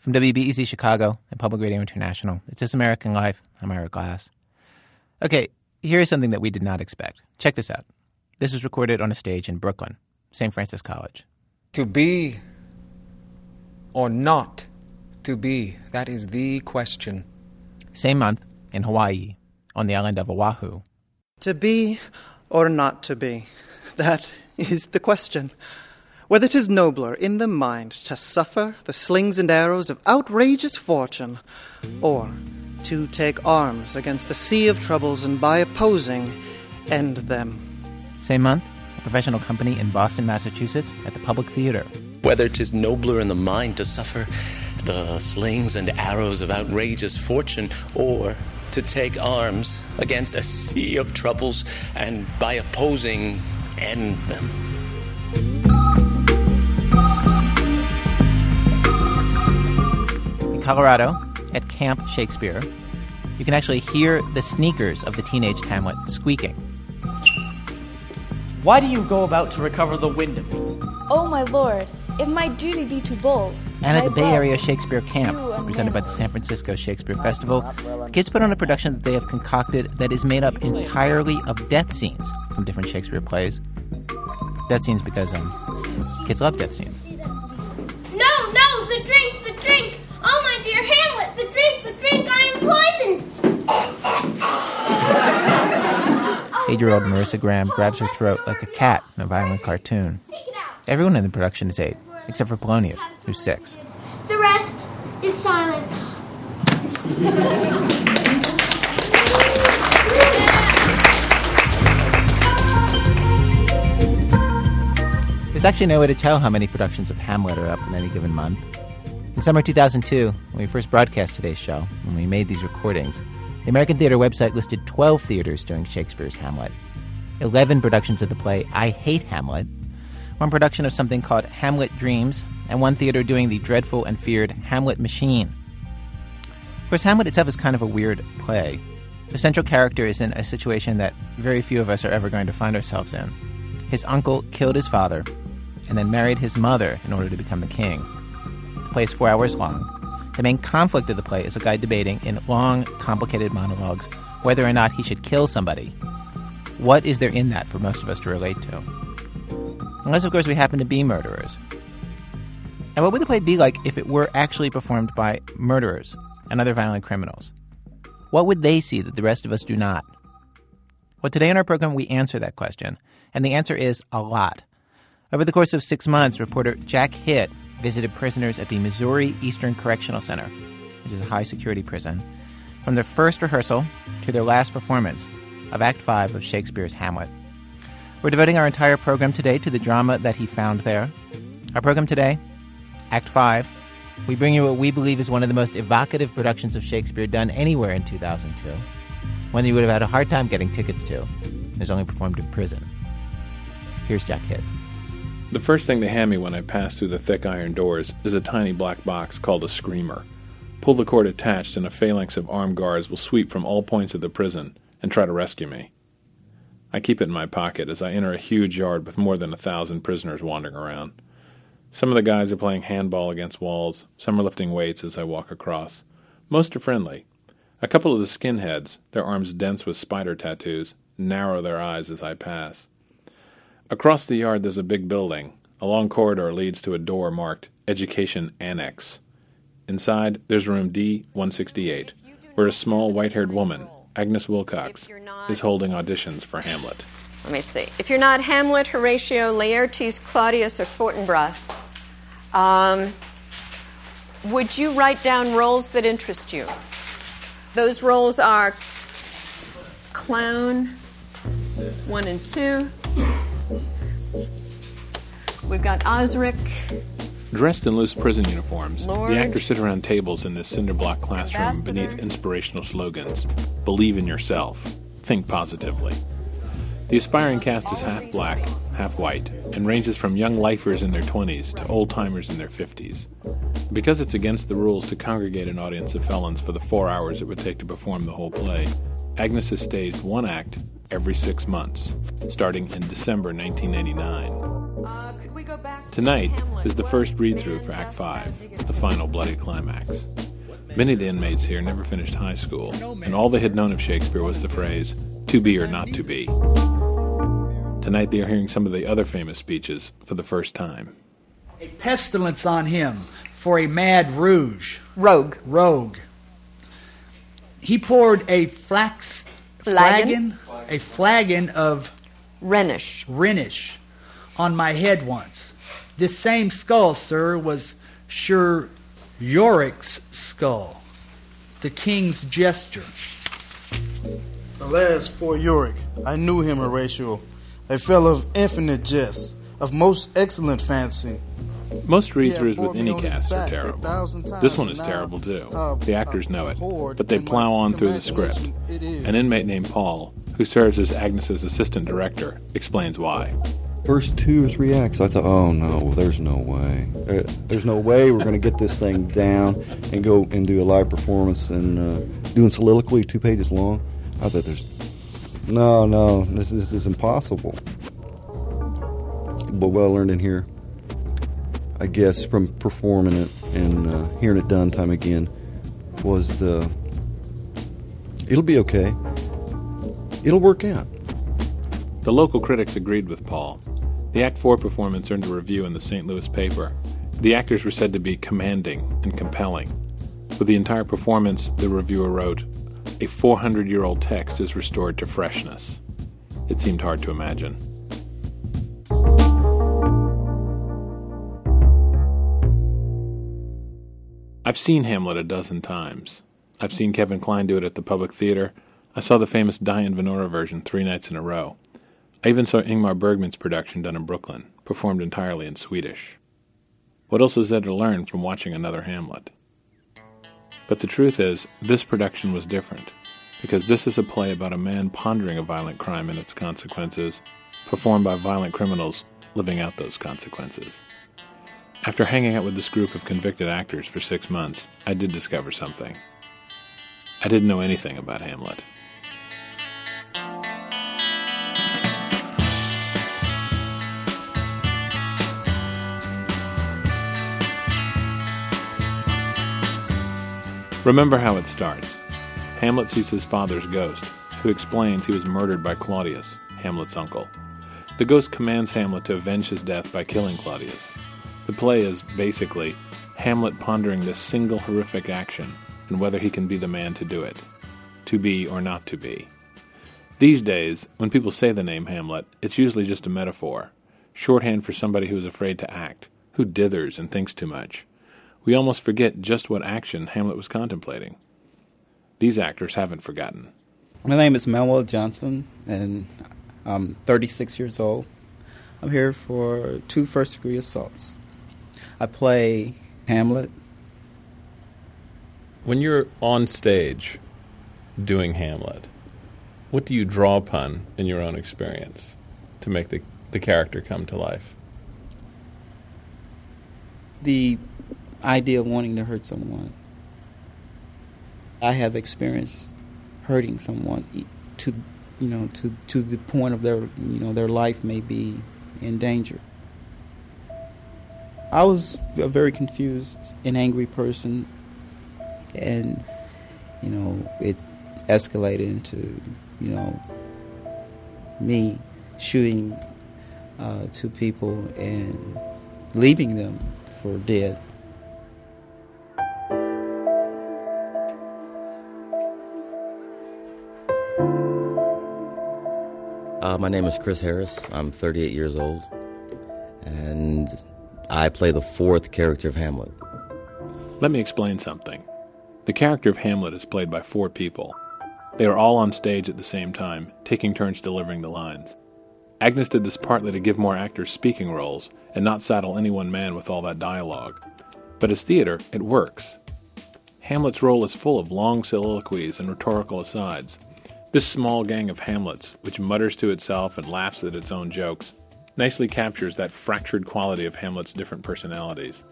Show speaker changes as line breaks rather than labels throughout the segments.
From WBEZ Chicago and Public Radio International, it's This American Life. I'm Ira Glass. Okay, here's something that we did not expect. Check this out. This was recorded on a stage in Brooklyn, St. Francis College.
To be or not to be, that is the question.
Same month, in Hawaii, on the island of Oahu.
To be or not to be, that is the question whether 'tis nobler in the mind to suffer the slings and arrows of outrageous fortune, or to take arms against a sea of troubles and by opposing end them.
Same month, a professional company in Boston, Massachusetts, at the Public Theater.
Whether 'tis nobler in the mind to suffer the slings and arrows of outrageous fortune, or to take arms against a sea of troubles and by opposing end them.
Colorado at Camp Shakespeare, you can actually hear the sneakers of the teenage Hamlet squeaking.
Why do you go about to recover the wind of me?
Oh, my lord, if my duty be too bold.
And at the Bay Area Shakespeare Camp, presented by the. San Francisco Shakespeare Festival, the kids put on a production that they have concocted that is made up entirely of death scenes from different Shakespeare plays. Death scenes because um, kids love death scenes.
No, no, the drink, the drink! Oh, my dear Hamlet, the drink, the drink, I am poisoned!
Eight-year-old Marissa Graham grabs her throat like a cat in a violent cartoon. Everyone in the production is eight, except for Polonius, who's six.
The rest is silent.
There's actually no way to tell how many productions of Hamlet are up in any given month. In summer 2002, when we first broadcast today's show, when we made these recordings, the American Theater website listed 12 theaters doing Shakespeare's Hamlet, 11 productions of the play I Hate Hamlet, one production of something called Hamlet Dreams, and one theater doing the dreadful and feared Hamlet Machine. Of course, Hamlet itself is kind of a weird play. The central character is in a situation that very few of us are ever going to find ourselves in. His uncle killed his father and then married his mother in order to become the king. The play is four hours long. The main conflict of the play is a guy debating in long, complicated monologues whether or not he should kill somebody. What is there in that for most of us to relate to? Unless, of course, we happen to be murderers. And what would the play be like if it were actually performed by murderers and other violent criminals? What would they see that the rest of us do not? Well, today in our program, we answer that question, and the answer is a lot. Over the course of six months, reporter Jack Hitt visited prisoners at the Missouri Eastern Correctional Center, which is a high security prison, from their first rehearsal to their last performance of Act 5 of Shakespeare's Hamlet. We're devoting our entire program today to the drama that he found there. Our program today, Act 5, we bring you what we believe is one of the most evocative productions of Shakespeare done anywhere in 2002. One that you would have had a hard time getting tickets to. It was only performed in prison. Here's Jack Hitt.
The first thing they hand me when I pass through the thick iron doors is a tiny black box called a screamer. Pull the cord attached, and a phalanx of armed guards will sweep from all points of the prison and try to rescue me. I keep it in my pocket as I enter a huge yard with more than a thousand prisoners wandering around. Some of the guys are playing handball against walls, some are lifting weights as I walk across. Most are friendly. A couple of the skinheads, their arms dense with spider tattoos, narrow their eyes as I pass. Across the yard there's a big building. A long corridor leads to a door marked Education Annex. Inside, there's room D168, where a small white haired woman, Agnes Wilcox, is holding auditions for Hamlet.
Let me see. If you're not Hamlet, Horatio, Laertes, Claudius, or Fortinbras, um, would you write down roles that interest you? Those roles are clown, one and two. We've got Osric,
Dressed in loose prison uniforms,
Lord.
the actors sit around tables in this cinder block classroom
Ambassador.
beneath inspirational slogans Believe in yourself, think positively. The aspiring cast is half black, half white, and ranges from young lifers in their 20s to old timers in their 50s. Because it's against the rules to congregate an audience of felons for the four hours it would take to perform the whole play, Agnes has staged one act every six months, starting in December 1989.
Uh, could we go back
Tonight is the first read through for Act 5, the final bloody climax. Many of the inmates here never finished high school, and all they had known of Shakespeare was the phrase, to be or not to be. Tonight they are hearing some of the other famous speeches for the first time.
A pestilence on him for a mad rouge.
Rogue.
Rogue. He poured a flax
Flagon?
flagon, a flagon of
Rhenish.
Rhenish on my head once. This same skull, sir, was Sir Yorick's skull, the king's gesture.
Alas, poor Yorick. I knew him, Horatio. A fellow of infinite jest, of most excellent fancy.
Most read throughs
bore
with any cast are terrible. This one is terrible too.
uh,
The actors know it, but they plow on through the script.
imagination it is.
An inmate named Paul, who serves as Agnes's assistant director, explains why.
First two or three acts, I thought, oh no, there's no way. Uh, there's no way we're going to get this thing down and go and do a live performance and uh, doing soliloquy two pages long. I thought there's no, no, this, this is impossible. But what I learned in here, I guess, from performing it and uh, hearing it done time again, was the it'll be okay. It'll work out.
The local critics agreed with Paul. The Act 4 performance earned a review in the St. Louis paper. The actors were said to be commanding and compelling. With the entire performance, the reviewer wrote, a 400 year old text is restored to freshness. It seemed hard to imagine. I've seen Hamlet a dozen times. I've seen Kevin Kline do it at the Public Theater. I saw the famous Diane Venora version three nights in a row. I even saw Ingmar Bergman's production done in Brooklyn, performed entirely in Swedish. What else is there to learn from watching another Hamlet? But the truth is, this production was different, because this is a play about a man pondering a violent crime and its consequences, performed by violent criminals living out those consequences. After hanging out with this group of convicted actors for six months, I did discover something. I didn't know anything about Hamlet. Remember how it starts. Hamlet sees his father's ghost, who explains he was murdered by Claudius, Hamlet's uncle. The ghost commands Hamlet to avenge his death by killing Claudius. The play is basically Hamlet pondering this single horrific action and whether he can be the man to do it, to be or not to be. These days, when people say the name Hamlet, it's usually just a metaphor, shorthand for somebody who is afraid to act, who dithers and thinks too much. We almost forget just what action Hamlet was contemplating. These actors haven't forgotten.
My name is Manuel Johnson, and I'm 36 years old. I'm here for two first degree assaults. I play Hamlet.
When you're on stage doing Hamlet, what do you draw upon in your own experience to make the, the character come to life?
The idea of wanting to hurt someone. I have experienced hurting someone to, you know, to to the point of their, you know, their life may be in danger. I was a very confused and angry person, and you know, it escalated into, you know, me shooting uh, two people and leaving them for dead.
Uh, my name is Chris Harris. I'm 38 years old, and I play the fourth character of Hamlet.
Let me explain something. The character of Hamlet is played by four people. They are all on stage at the same time, taking turns delivering the lines. Agnes did this partly to give more actors speaking roles and not saddle any one man with all that dialogue. But as theater, it works. Hamlet's role is full of long soliloquies and rhetorical asides. This small gang of Hamlets, which mutters to itself and laughs at its own jokes, nicely captures that fractured quality of Hamlet's different personalities,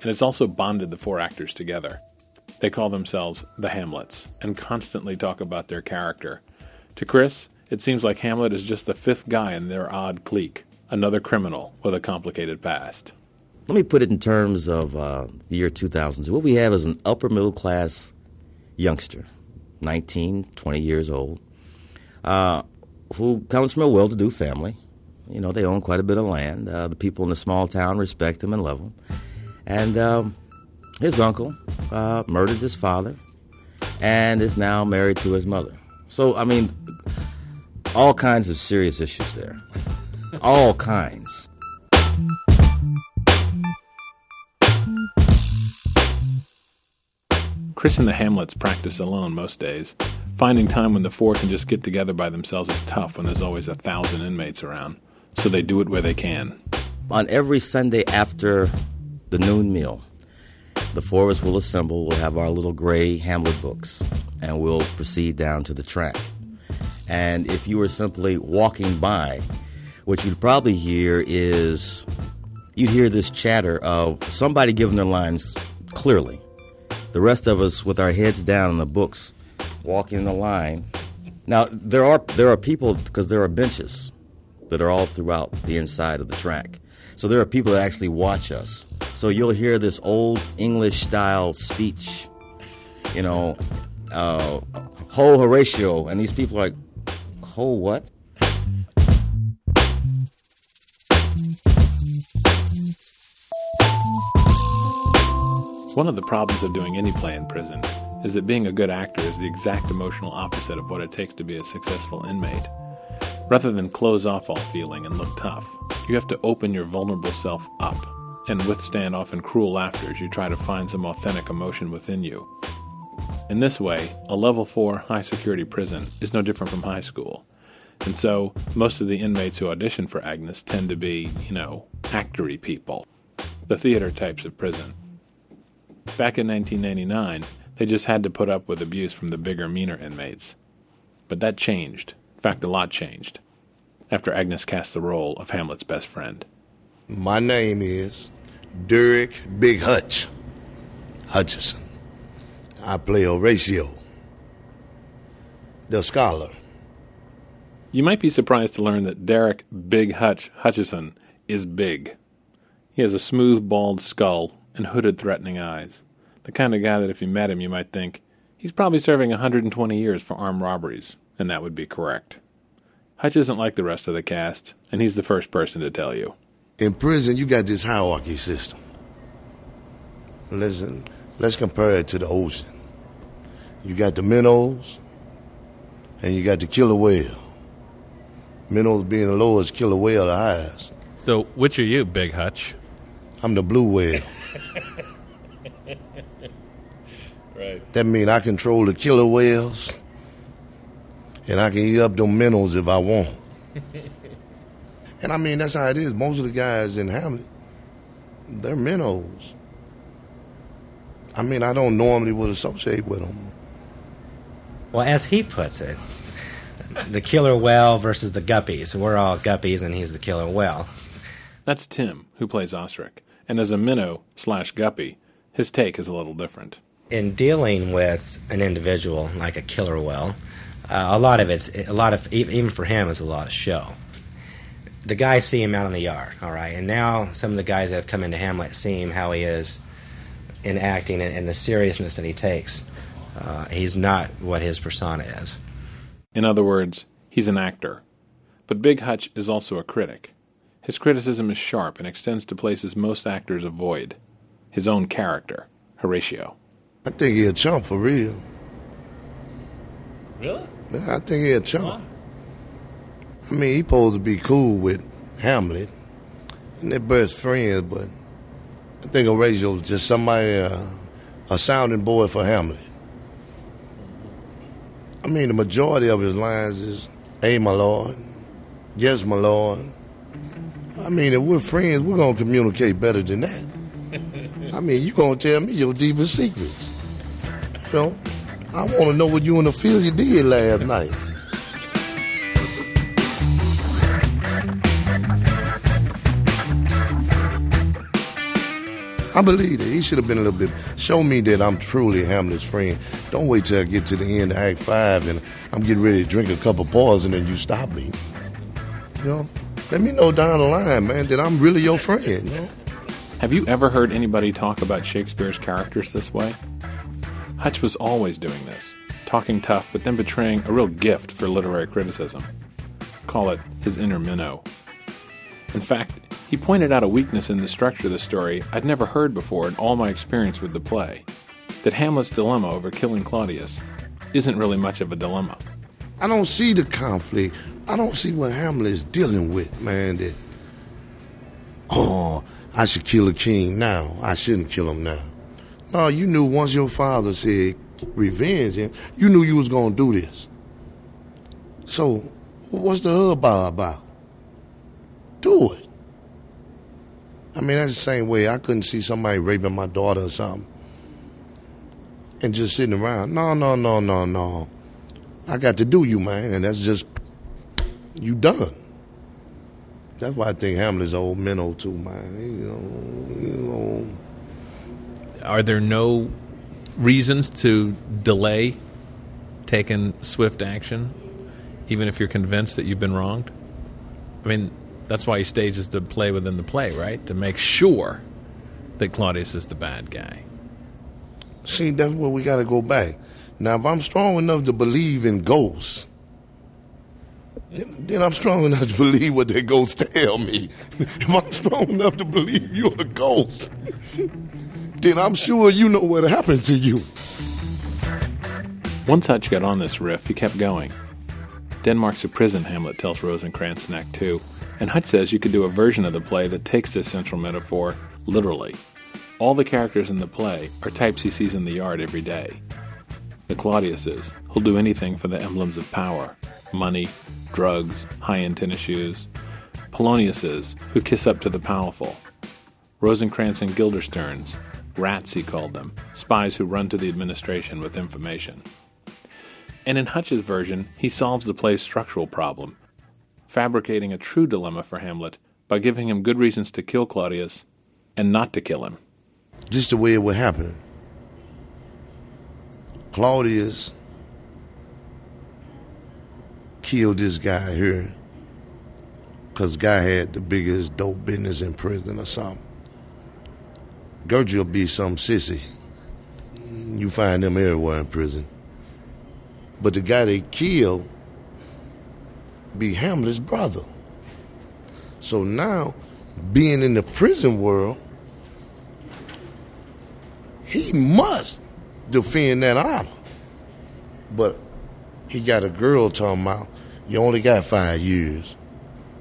and it's also bonded the four actors together. They call themselves the Hamlets and constantly talk about their character. To Chris, it seems like Hamlet is just the fifth guy in their odd clique, another criminal with a complicated past.
let me put it in terms of uh, the year 2002. What we have is an upper middle class youngster, 19, 20 years old, uh, who comes from a well to do family. You know, they own quite a bit of land. Uh, the people in the small town respect him and love him. And um, his uncle uh, murdered his father and is now married to his mother. So, I mean, all kinds of serious issues there. all kinds.
Chris and the Hamlets practice alone most days. Finding time when the four can just get together by themselves is tough when there's always a thousand inmates around. So they do it where they can.
On every Sunday after the noon meal, the four of us will assemble. We'll have our little gray Hamlet books, and we'll proceed down to the track. And if you were simply walking by, what you'd probably hear is you'd hear this chatter of somebody giving their lines clearly. The rest of us with our heads down in the books, walking the line. Now there are there are people because there are benches that are all throughout the inside of the track. So there are people that actually watch us. So you'll hear this old English style speech, you know, uh, ho Horatio, and these people are like, ho what?
One of the problems of doing any play in prison is that being a good actor is the exact emotional opposite of what it takes to be a successful inmate. Rather than close off all feeling and look tough, you have to open your vulnerable self up and withstand often cruel laughter as you try to find some authentic emotion within you. In this way, a level 4 high security prison is no different from high school. And so, most of the inmates who audition for Agnes tend to be, you know, actory people, the theater types of prison. Back in 1999, they just had to put up with abuse from the bigger, meaner inmates. But that changed. In fact, a lot changed after Agnes cast the role of Hamlet's best friend.
My name is Derek Big Hutch Hutchison. I play Horatio, the scholar.
You might be surprised to learn that Derek Big Hutch Hutchison is big. He has a smooth, bald skull and hooded, threatening eyes. The kind of guy that if you met him, you might think, he's probably serving 120 years for armed robberies, and that would be correct. Hutch isn't like the rest of the cast, and he's the first person to tell you.
In prison, you got this hierarchy system. Listen, let's compare it to the ocean. You got the minnows, and you got the killer whale. Minnows being the lowest, killer whale the highest.
So, which are you, Big Hutch?
I'm the blue whale.
right.
That mean I control the killer whales, and I can eat up them minnows if I want. and I mean that's how it is. Most of the guys in Hamlet, they're minnows. I mean I don't normally would associate with them.
Well, as he puts it, the killer whale versus the guppies. We're all guppies, and he's the killer whale.
That's Tim, who plays Osric. And as a minnow slash guppy, his take is a little different.
In dealing with an individual like a killer whale, uh, a lot of it's a lot of even for him is a lot of show. The guys see him out in the yard, all right, and now some of the guys that have come into Hamlet see him how he is in acting and, and the seriousness that he takes. Uh, he's not what his persona is.
In other words, he's an actor. But Big Hutch is also a critic. His criticism is sharp and extends to places most actors avoid his own character, Horatio.
I think he a chump for real.
Really?
Yeah, I think he a chump. I mean, he supposed to be cool with Hamlet, and they're best friends, but I think Horatio was just somebody, uh, a sounding board for Hamlet. I mean, the majority of his lines is, hey, my lord, yes, my lord. I mean, if we're friends, we're going to communicate better than that. I mean, you're going to tell me your deepest secrets. You know, I want to know what you field you did last night. I believe that he should have been a little bit. Show me that I'm truly Hamlet's friend. Don't wait till I get to the end of Act Five and I'm getting ready to drink a couple pours and then you stop me. You know, let me know down the line, man, that I'm really your friend. You know.
Have you ever heard anybody talk about Shakespeare's characters this way? Hutch was always doing this, talking tough but then betraying a real gift for literary criticism. Call it his inner minnow. In fact, he pointed out a weakness in the structure of the story I'd never heard before in all my experience with the play that Hamlet's dilemma over killing Claudius isn't really much of a dilemma.
I don't see the conflict. I don't see what Hamlet is dealing with, man. That, oh, I should kill a king now. I shouldn't kill him now. No, you knew once your father said revenge him, you knew you was gonna do this. So, what's the hubbub about? Do it. I mean, that's the same way I couldn't see somebody raping my daughter or something and just sitting around. No, no, no, no, no. I got to do you, man, and that's just you done. That's why I think Hamlet's old mental too, man. You know, you know.
Are there no reasons to delay taking swift action, even if you're convinced that you've been wronged? I mean, that's why he stages the play within the play, right? To make sure that Claudius is the bad guy.
See, that's where we got to go back. Now, if I'm strong enough to believe in ghosts, then, then I'm strong enough to believe what that ghost tell me. if I'm strong enough to believe you're a ghost, then I'm sure you know what happened to you.
Once Hutch got on this riff, he kept going. Denmark's a prison, Hamlet tells Rosencrantz in Act 2, and Hutch says you could do a version of the play that takes this central metaphor literally. All the characters in the play are types he sees in the yard every day. The Claudiuses, who'll do anything for the emblems of power money, drugs, high end tennis shoes. Poloniuses, who kiss up to the powerful. Rosencrantz and Guildensterns, rats he called them, spies who run to the administration with information. And in Hutch's version, he solves the play's structural problem, fabricating a true dilemma for Hamlet by giving him good reasons to kill Claudius and not to kill him.
Just the way it would happen. Claudius killed this guy here because guy had the biggest dope business in prison or something. Gertrude will be some sissy. You find them everywhere in prison. But the guy they killed be Hamlet's brother. So now, being in the prison world, he must defend that honor. But he got a girl talking about, you only got five years.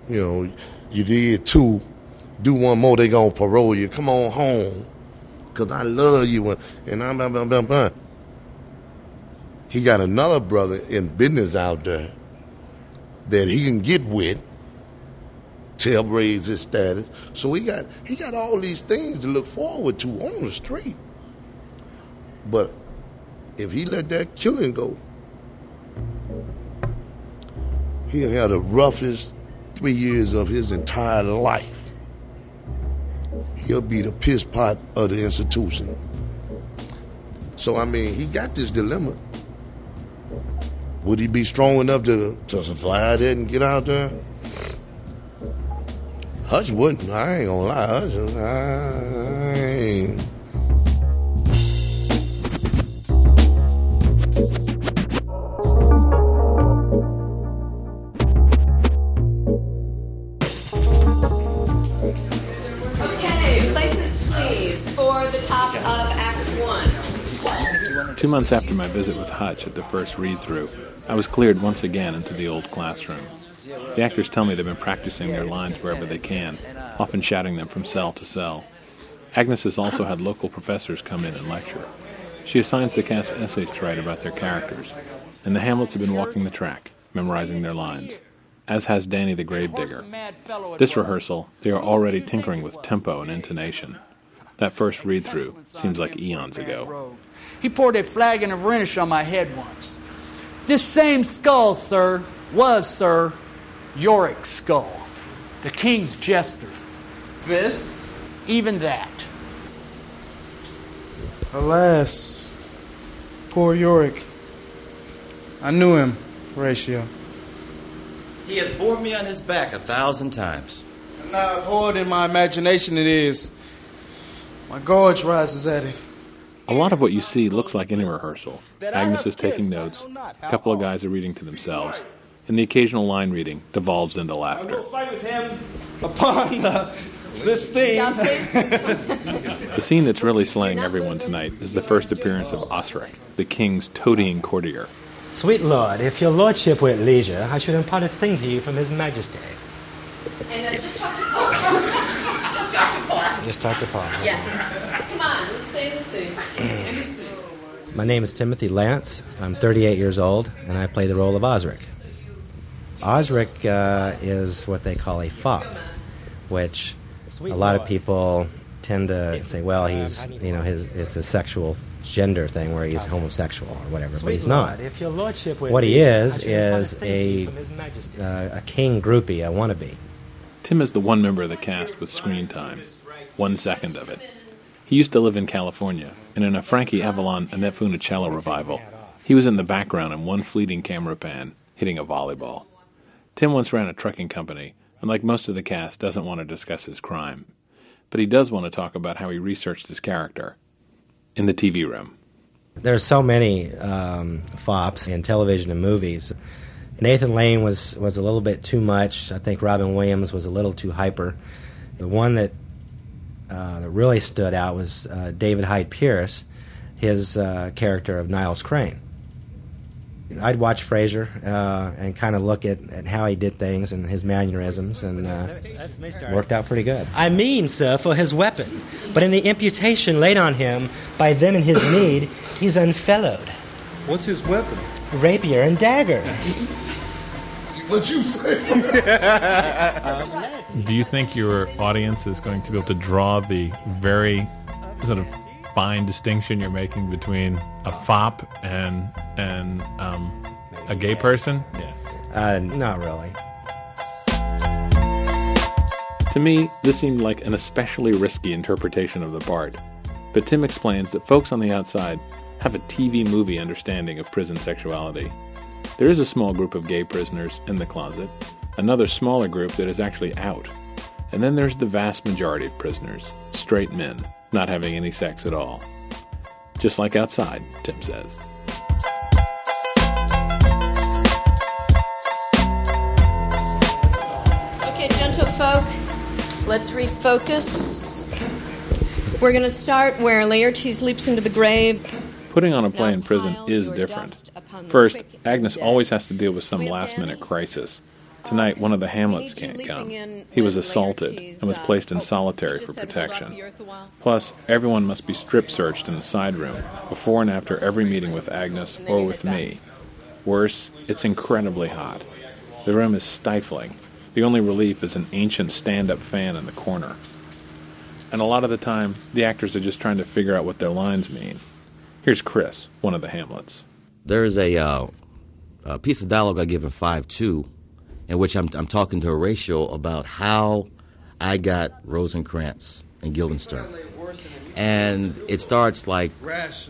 You know, you did two, do one more, they gonna parole you. Come on home, cause I love you. And I'm, I'm, I'm, I'm, I'm. He got another brother in business out there that he can get with to help raise his status. So he got he got all these things to look forward to on the street. But if he let that killing go, he'll have the roughest three years of his entire life. He'll be the piss pot of the institution. So I mean, he got this dilemma. Would he be strong enough to, to survive that and get out there? Hutch wouldn't. I ain't gonna lie. Hutch, I
Two months after my visit with Hutch at the first read through, I was cleared once again into the old classroom. The actors tell me they've been practicing their lines wherever they can, often shouting them from cell to cell. Agnes has also had local professors come in and lecture. She assigns the cast essays to write about their characters, and the Hamlets have been walking the track, memorizing their lines, as has Danny the Gravedigger. This rehearsal, they are already tinkering with tempo and intonation. That first read through seems like eons ago.
He poured a flagon of Rhenish on my head once. This same skull, sir, was, sir, Yorick's skull, the king's jester.
This?
Even that.
Alas, poor Yorick. I knew him, Horatio.
He has borne me on his back a thousand times.
And how abhorred in my imagination it is My gorge rises at it.
A lot of what you see looks like any rehearsal. Agnes is taking notes, a couple of guys are reading to themselves, and the occasional line reading devolves into laughter.
Fight with him upon uh, this thing.
The scene that's really slaying everyone tonight is the first appearance of Osric, the king's toadying courtier.
Sweet Lord, if your lordship were at leisure, I should impart a thing to you from His Majesty.
And uh, just talk to Paul. just talk to Paul.
Just talk to Paul.
Yeah. Come on, let's stay in the suit.
My name is Timothy Lance. I'm 38 years old, and I play the role of Osric. Osric uh, is what they call a fop, which a lot of people tend to say, well, he's, you know, his, it's a sexual gender thing where he's homosexual or whatever, but he's not.
If your lordship were
What he is,
I should impart
is a,
you from His Majesty.
uh, a king groupie, a wannabe.
Tim is the one member of the cast with screen time, one second of it. He used to live in California, and in a Frankie Avalon Annette Funicello revival, he was in the background in one fleeting camera pan, hitting a volleyball. Tim once ran a trucking company, and like most of the cast, doesn't want to discuss his crime. But he does want to talk about how he researched his character in the TV room.
There's so many um, fops in television and movies. Nathan Lane was, was a little bit too much. I think Robin Williams was a little too hyper. The one that that really stood out was uh, David Hyde Pierce, his uh, character of Niles Crane. I'd watch Frasier uh, and kind of look at, at how he did things and his mannerisms, and uh, worked out pretty good. I mean, sir, for his weapon. But in the imputation laid on him by them in his need, he's unfellowed.
What's his weapon?
Rapier and dagger.
What you say?
Do you think your audience is going to be able to draw the very sort of fine distinction you're making between a fop and and um, a gay person? Yeah.
Uh, not really.
To me, this seemed like an especially risky interpretation of the Bard. But Tim explains that folks on the outside have a TV movie understanding of prison sexuality. There is a small group of gay prisoners in the closet, another smaller group that is actually out. And then there's the vast majority of prisoners, straight men, not having any sex at all. Just like outside, Tim says.
Okay, gentlefolk, let's refocus. We're going to start where Laertes leaps into the grave.
Putting on a play in prison is different. First, Agnes always has to deal with some last minute crisis. Tonight, one of the Hamlets can't come. He was assaulted and was placed in solitary for protection. Plus, everyone must be strip searched in the side room before and after every meeting with Agnes or with me. Worse, it's incredibly hot. The room is stifling. The only relief is an ancient stand up fan in the corner. And a lot of the time, the actors are just trying to figure out what their lines mean. Here's Chris, one of the Hamlets.
There's a, uh, a piece of dialogue I give in 5 2 in which I'm, I'm talking to Horatio about how I got Rosencrantz and Guildenstern. And it starts like,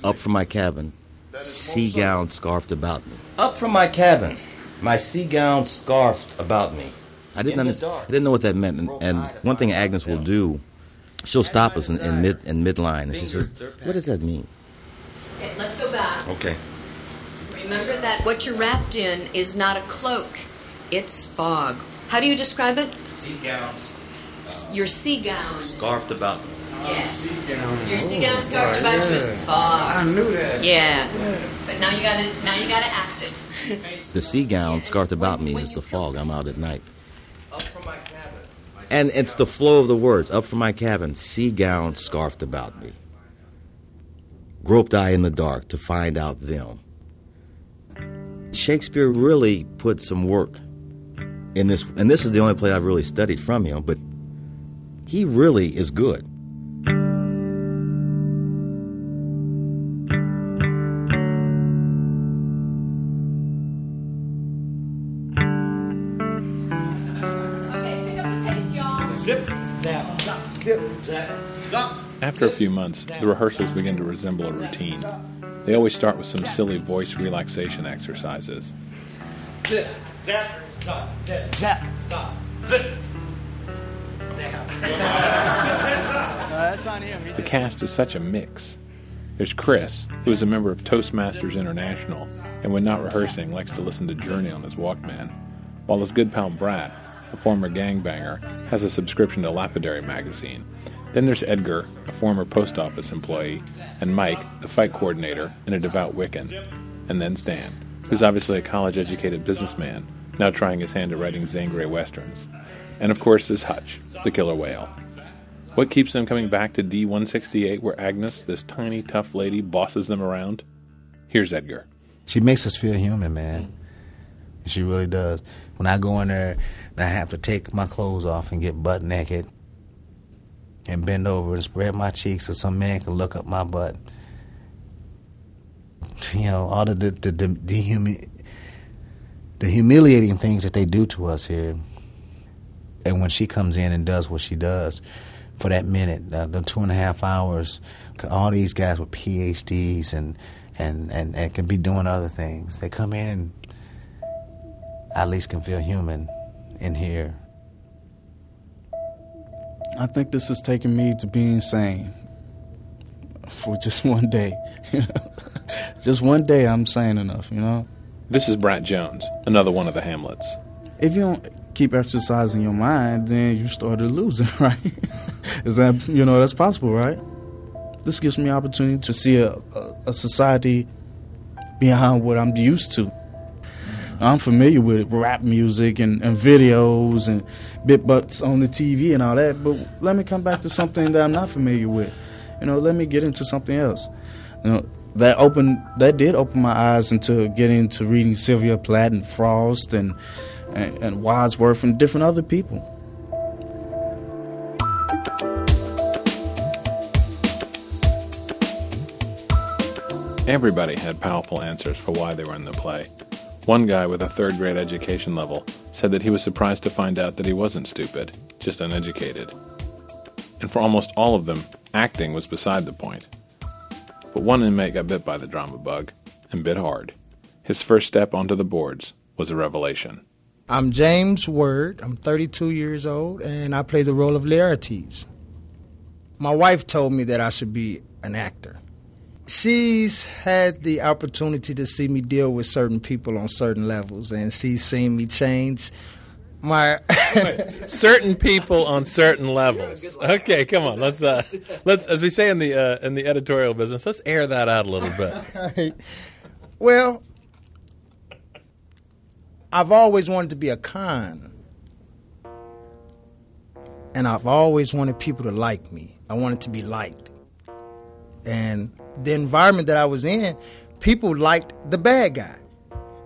up from my cabin, sea gown scarfed about me. Up from my cabin, my sea gown scarfed about me. I didn't, under- I didn't know what that meant. And, and one thing Agnes will do, she'll stop us in, in, mid, in midline and she says, What does that mean?
Okay, let's go back.
Okay.
Remember that what you're wrapped in is not a cloak, it's fog. How do you describe it?
Sea gowns
Your sea gown.
scarfed about me.
Yeah. Your sea gown scarfed about you is fog.
I knew that.
Yeah. But now you gotta now you gotta act it.
The sea gown scarfed about me is the fog. I'm out at night. Up from my cabin. My and it's the flow of the words. Up from my cabin, sea gown scarfed about me. Groped I in the dark to find out them. Shakespeare really put some work in this, and this is the only play I've really studied from him, but he really is good.
After a few months, the rehearsals begin to resemble a routine. They always start with some silly voice relaxation exercises.
Zip, zap, zap, zip, zap, zap, zip. Zap.
that's on him. He
The cast is such a mix. There's Chris, who is a member of Toastmasters International, and when not rehearsing, likes to listen to Journey on his Walkman, while his good pal Brad, a former gangbanger, has a subscription to Lapidary magazine. Then there's Edgar, a former post office employee, and Mike, the fight coordinator and a devout Wiccan. And then Stan, who's obviously a college educated businessman, now trying his hand at writing Zane Grey westerns. And of course, there's Hutch, the killer whale. What keeps them coming back to D168 where Agnes, this tiny, tough lady, bosses them around? Here's Edgar.
She makes us feel human, man. She really does. When I go in there, I have to take my clothes off and get butt naked and bend over and spread my cheeks so some man can look up my butt. You know, all the the the, the, the, humi- the humiliating things that they do to us here. And when she comes in and does what she does for that minute, uh, the two and a half hours, all these guys with PhDs and and, and, and can be doing other things. They come in and at least can feel human in here.
I think this has taken me to being sane for just one day. You know, just one day, I'm sane enough. You know,
This is Brad Jones, another one of the Hamlets.
if you don't keep exercising your mind, then you start to lose it, right? Is that you know that's possible, right? This gives me opportunity to see a, a, a society behind what I'm used to. I'm familiar with rap music and, and videos and bit butts on the TV and all that, but let me come back to something that I'm not familiar with. You know, let me get into something else. You know, that opened that did open my eyes into getting into reading Sylvia Plath and Frost and, and and Wadsworth and different other people.
Everybody had powerful answers for why they were in the play. One guy with a third grade education level said that he was surprised to find out that he wasn't stupid, just uneducated. And for almost all of them, acting was beside the point. But one inmate got bit by the drama bug, and bit hard. His first step onto the boards was a revelation.
I'm James Word. I'm 32 years old, and I play the role of Laertes. My wife told me that I should be an actor. She's had the opportunity to see me deal with certain people on certain levels, and she's seen me change my.
certain people on certain levels. Okay, come on. Let's uh, let's as we say in the uh, in the editorial business, let's air that out a little bit.
Right. Well, I've always wanted to be a con. And I've always wanted people to like me. I wanted to be liked. And the environment that I was in, people liked the bad guy.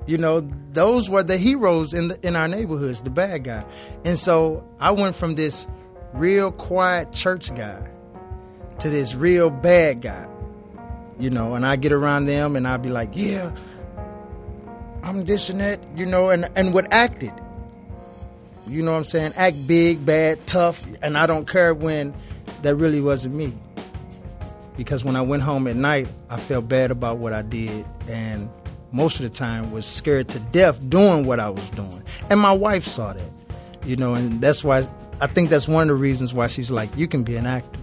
You know, those were the heroes in the, in our neighborhoods, the bad guy. And so I went from this real quiet church guy to this real bad guy you know, and I get around them and I'd be like, yeah, I'm this and that, you know, and, and would act it. You know what I'm saying? Act big, bad, tough, and I don't care when that really wasn't me. Because when I went home at night, I felt bad about what I did and most of the time was scared to death doing what I was doing. And my wife saw that. You know, and that's why I think that's one of the reasons why she's like, you can be an actor.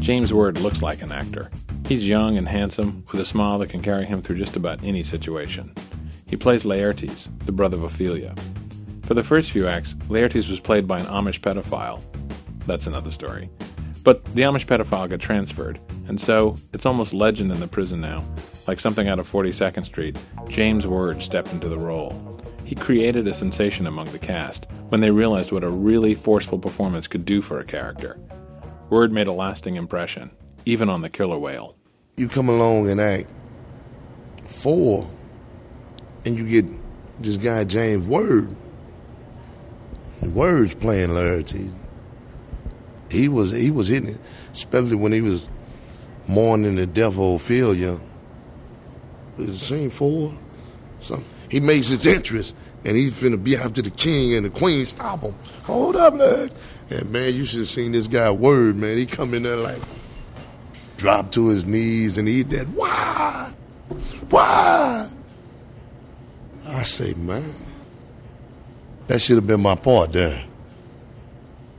James Word looks like an actor. He's young and handsome, with a smile that can carry him through just about any situation. He plays Laertes, the brother of Ophelia. For the first few acts, Laertes was played by an Amish pedophile. That's another story. But the Amish pedophile got transferred, and so it's almost legend in the prison now. Like something out of 42nd Street, James Word stepped into the role. He created a sensation among the cast when they realized what a really forceful performance could do for a character. Word made a lasting impression, even on the killer whale.
You come along and act four, and you get this guy James Word. And Word's playing Laertes. He was he was hitting it, especially when he was mourning the death of Ophelia. It scene four? Something. He makes his entrance, and he's finna be after the king and the queen. Stop him! Hold up, lad! And man, you should have seen this guy Word, man. He come in there like drop to his knees and he did why, why? I say, man, That should have been my part then.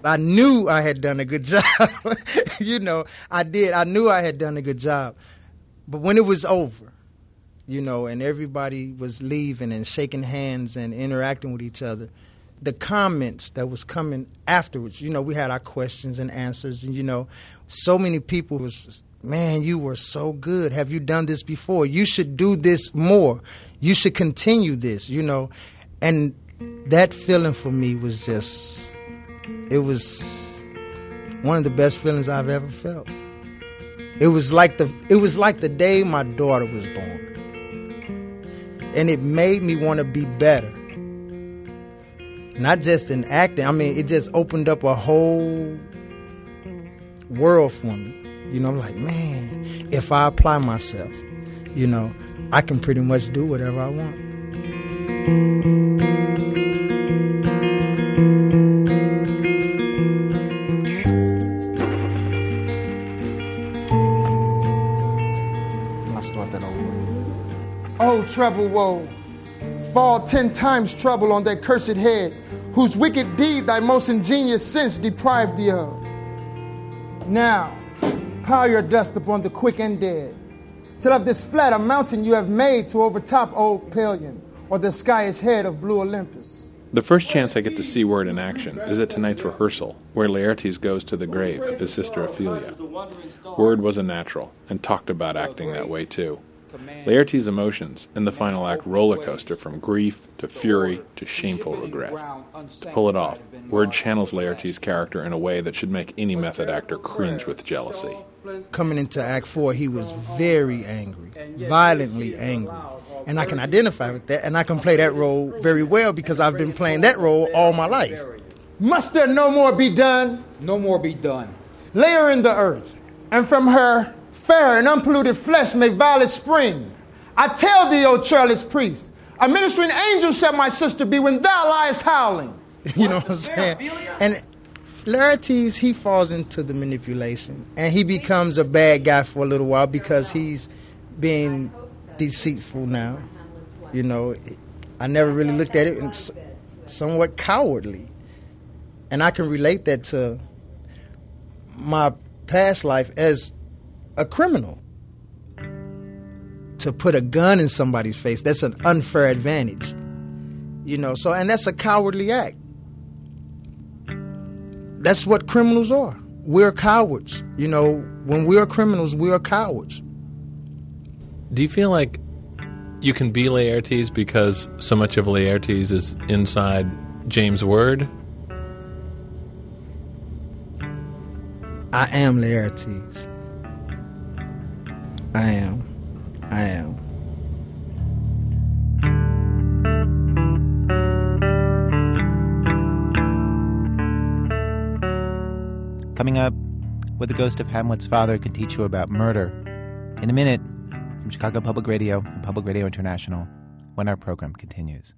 I knew I had done a good job. you know, I did. I knew I had done a good job. But when it was over, you know, and everybody was leaving and shaking hands and interacting with each other, the comments that was coming afterwards, you know, we had our questions and answers, and you know, so many people was, man, you were so good. Have you done this before? You should do this more. You should continue this, you know, and that feeling for me was just, it was one of the best feelings I've ever felt. It was like the it was like the day my daughter was born. And it made me want to be better. Not just in acting. I mean, it just opened up a whole world for me. You know, I'm like, man, if I apply myself, you know, I can pretty much do whatever I want.
Oh, treble woe, fall ten times trouble on that cursed head, whose wicked deed thy most ingenious sense deprived thee of. Now, pile your dust upon the quick and dead, till of this flat a mountain you have made to overtop old Pelion, or the skyish head of blue Olympus.
The first chance I get to see Word in action is at tonight's rehearsal, where Laertes goes to the grave of his sister Ophelia. Word was a natural, and talked about acting that way too. Laertes' emotions in the final act roller coaster from grief to fury to shameful regret. To pull it off, Word channels Laertes' character in a way that should make any method actor cringe with jealousy.
Coming into Act Four, he was very angry, violently angry. And I can identify with that, and I can play that role very well because I've been playing that role all my life.
Must there no more be done?
No more be done.
Lay her in the earth, and from her fair and unpolluted flesh may violet spring. I tell thee, O churlish priest, a ministering angel shall my sister be when thou liest howling.
You know what I'm saying? And Laertes, he falls into the manipulation, and he becomes a bad guy for a little while because he's being deceitful now. You know, I never really looked at it and somewhat cowardly. And I can relate that to my past life as a criminal. To put a gun in somebody's face, that's an unfair advantage. You know, so, and that's a cowardly act. That's what criminals are. We're cowards. You know, when we're criminals, we are cowards.
Do you feel like you can be Laertes because so much of Laertes is inside James Word?
I am Laertes. I am. I am.
Coming up, what the ghost of Hamlet's father can teach you about murder. In a minute, from Chicago Public Radio and Public Radio International, when our program continues.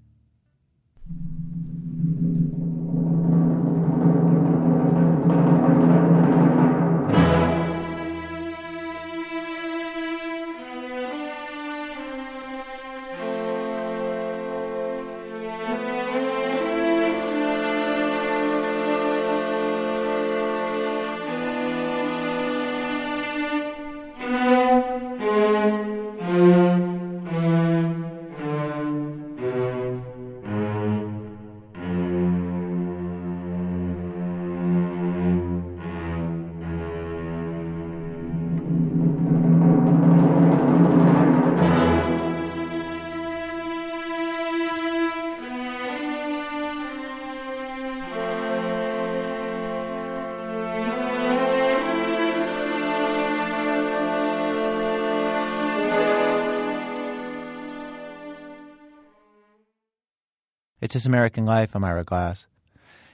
It's This American Life. I'm Ira Glass.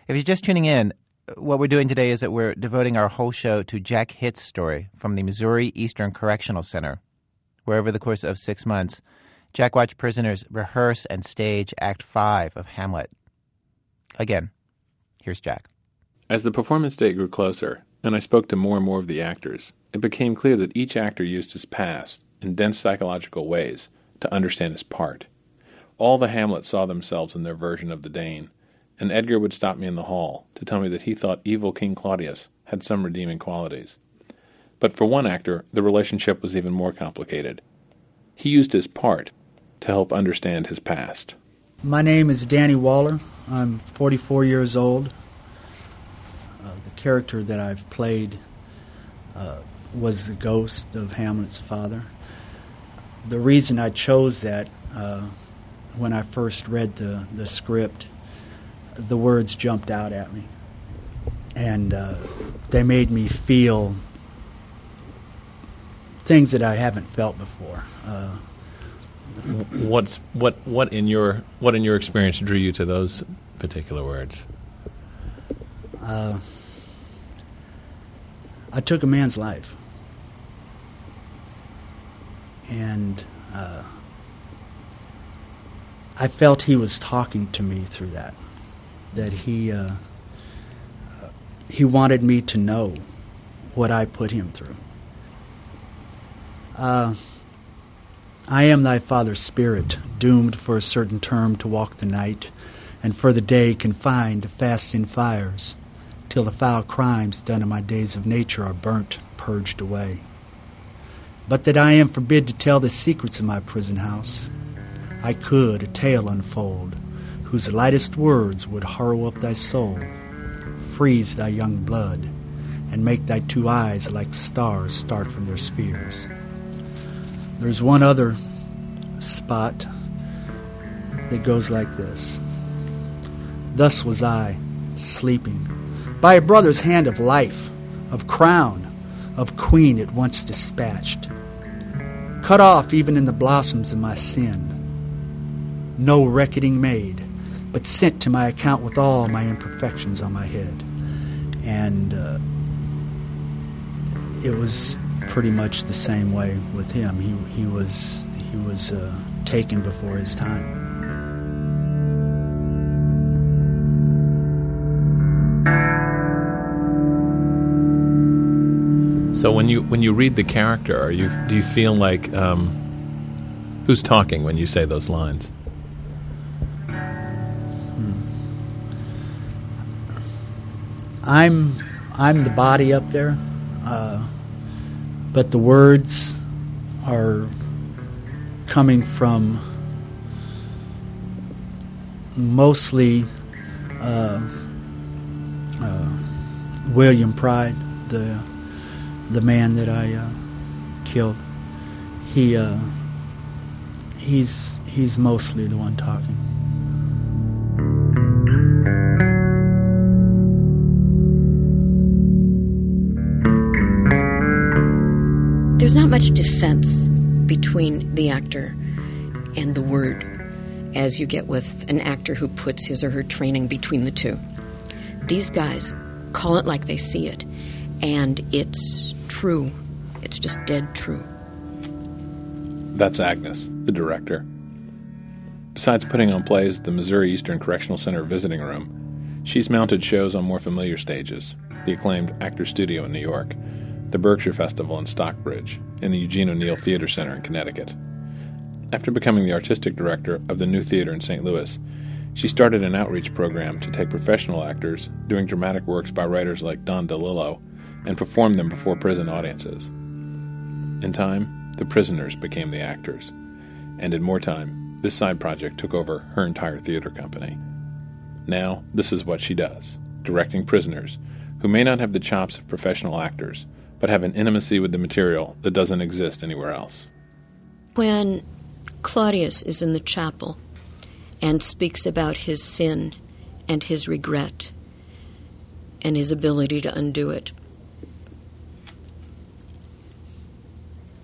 If you're just tuning in, what we're doing today is that we're devoting our whole show to Jack Hitt's story from the Missouri Eastern Correctional Center, where over the course of six months, Jack watched prisoners rehearse and stage Act Five of Hamlet. Again, here's Jack.
As the performance date grew closer, and I spoke to more and more of the actors, it became clear that each actor used his past in dense psychological ways to understand his part. All the Hamlets saw themselves in their version of the Dane, and Edgar would stop me in the hall to tell me that he thought evil King Claudius had some redeeming qualities. But for one actor, the relationship was even more complicated. He used his part to help understand his past.
My name is Danny Waller. I'm 44 years old. Uh, the character that I've played uh, was the ghost of Hamlet's father. The reason I chose that uh, when I first read the, the script, the words jumped out at me. And uh, they made me feel things that I haven't felt before. Uh,
What's what what in your what in your experience drew you to those particular words?
uh, I took a man's life. And uh, I felt he was talking to me through that. That he, uh, he wanted me to know what I put him through. Uh, I am thy father's spirit, doomed for a certain term to walk the night, and for the day confined to fasting fires, till the foul crimes done in my days of nature are burnt, purged away. But that I am forbid to tell the secrets of my prison house, I could a tale unfold, whose lightest words would harrow up thy soul, freeze thy young blood, and make thy two eyes like stars start from their spheres. There's one other spot that goes like this. Thus was I, sleeping, by a brother's hand of life, of crown, of queen at once dispatched, cut off even in the blossoms of my sin. No reckoning made, but sent to my account with all my imperfections on my head. And uh, it was pretty much the same way with him. He, he was, he was uh, taken before his time.
So when you when you read the character, you do you feel like um, who's talking when you say those lines?
I'm I'm the body up there, uh, but the words are coming from mostly uh, uh, William Pride, the the man that I uh, killed. He uh, he's he's mostly the one talking.
There's not much defense between the actor and the word as you get with an actor who puts his or her training between the two. These guys call it like they see it, and it's true. It's just dead true.
That's Agnes, the director. Besides putting on plays at the Missouri Eastern Correctional Center Visiting Room, she's mounted shows on more familiar stages the acclaimed Actor Studio in New York, the Berkshire Festival in Stockbridge, and the Eugene O'Neill Theater Center in Connecticut. After becoming the artistic director of the New Theater in St. Louis, she started an outreach program to take professional actors doing dramatic works by writers like Don DeLillo and perform them before prison audiences. In time, the prisoners became the actors, and in more time, this side project took over her entire theater company. Now, this is what she does directing prisoners who may not have the chops of professional actors, but have an intimacy with the material that doesn't exist anywhere else.
When Claudius is in the chapel and speaks about his sin and his regret and his ability to undo it,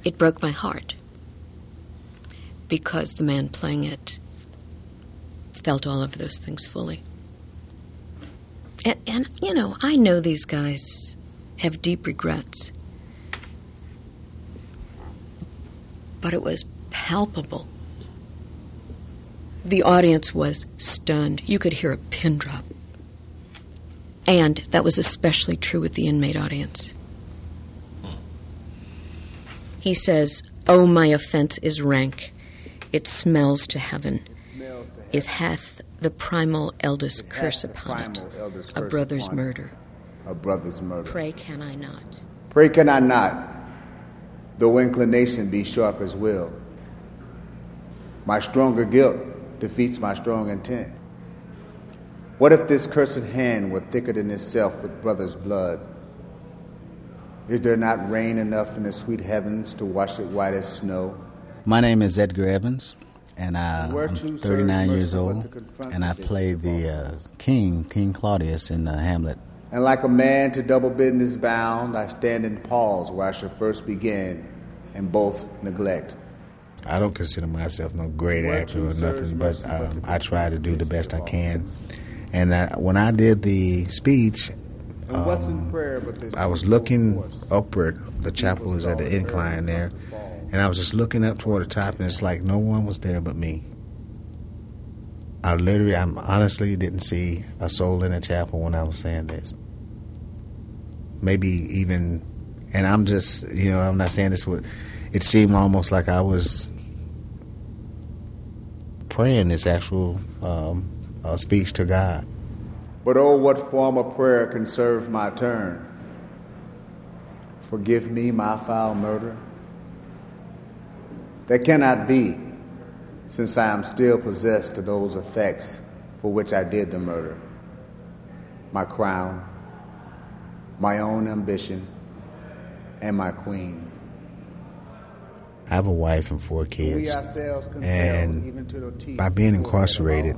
it broke my heart because the man playing it felt all of those things fully. And, and, you know, I know these guys have deep regrets, but it was palpable. The audience was stunned. You could hear a pin drop. And that was especially true with the inmate audience. He says, Oh, my offense is rank. It smells to heaven. It hath the primal eldest curse upon it, a brother's murder.
A brother's murder.
Pray can I not?
Pray can I not, though inclination be sharp as will. My stronger guilt defeats my strong intent. What if this cursed hand were thicker than itself with brother's blood? Is there not rain enough in the sweet heavens to wash it white as snow?
My name is Edgar Evans, and I,
Where
I'm 39 years old, and I
this
played the uh, king, King Claudius, in uh, Hamlet.
And like a man to double business bound, I stand and pause where I should first begin, and both neglect.
I don't consider myself no great
Where
actor or nothing, but um, I try to do the best I can. And uh, when I did the speech,
And what's in
um,
prayer but this
I was looking
force?
upward. The chapel was at the incline there, and I was just looking up toward the top, and it's like no one was there but me. I literally, I honestly didn't see a soul in the chapel when I was saying this. Maybe even, and I'm just, you know, I'm not saying this with. It seemed almost like I was praying this actual um, uh, speech to God.
But oh, what form of prayer can serve my turn? Forgive me my foul murder. That cannot be, since I am still possessed of those effects for which I did the murder. My crown, my own ambition, and my queen.
I have a wife and four kids.
We ourselves compelled even
And
to the teeth
by being
before we have our
incarcerated.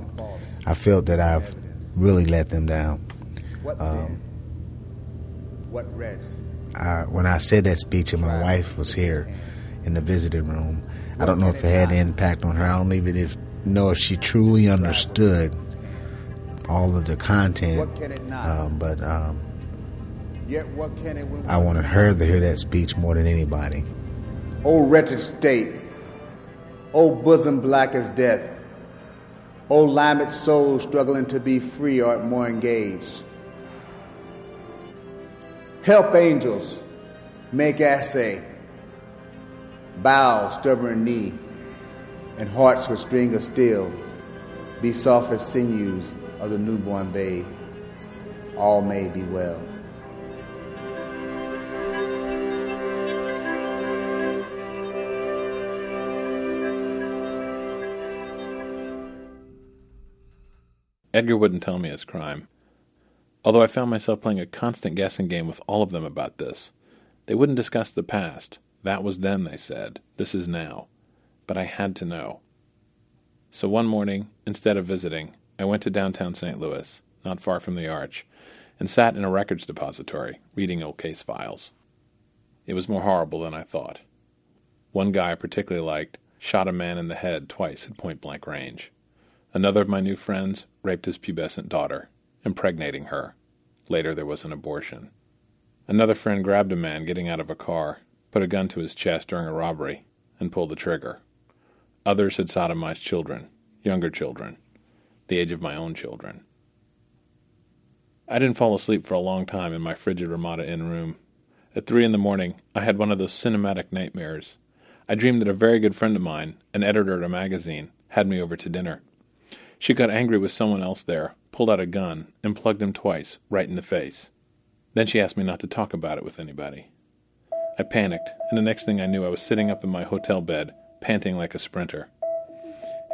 I felt that I've really let them down.
What
Um.
What rest?
I, when I said that speech and my wife was here in the visiting room, I don't know if it had an impact on her. I don't even if, know if she truly understood all of the content.
What can it not?
Um, but um,
Yet what can it when
I wanted her to hear that speech more than anybody.
O wretched state, O bosom black as death, O limed soul struggling to be free art more engaged. Help angels, make assay, bow stubborn knee, and hearts with string of steel, be soft as sinews of the newborn babe. All may be well.
Edgar wouldn't tell me his crime. Although I found myself playing a constant guessing game with all of them about this. They wouldn't discuss the past. That was then, they said. This is now. But I had to know. So one morning, instead of visiting, I went to downtown St. Louis, not far from the Arch, and sat in a records depository, reading old case files. It was more horrible than I thought. One guy I particularly liked shot a man in the head twice at point blank range. Another of my new friends raped his pubescent daughter, impregnating her. Later, there was an abortion. Another friend grabbed a man getting out of a car, put a gun to his chest during a robbery, and pulled the trigger. Others had sodomized children, younger children, the age of my own children. I didn't fall asleep for a long time in my frigid Ramada Inn room. At three in the morning, I had one of those cinematic nightmares. I dreamed that a very good friend of mine, an editor at a magazine, had me over to dinner. She got angry with someone else there, pulled out a gun, and plugged him twice, right in the face. Then she asked me not to talk about it with anybody. I panicked, and the next thing I knew, I was sitting up in my hotel bed, panting like a sprinter.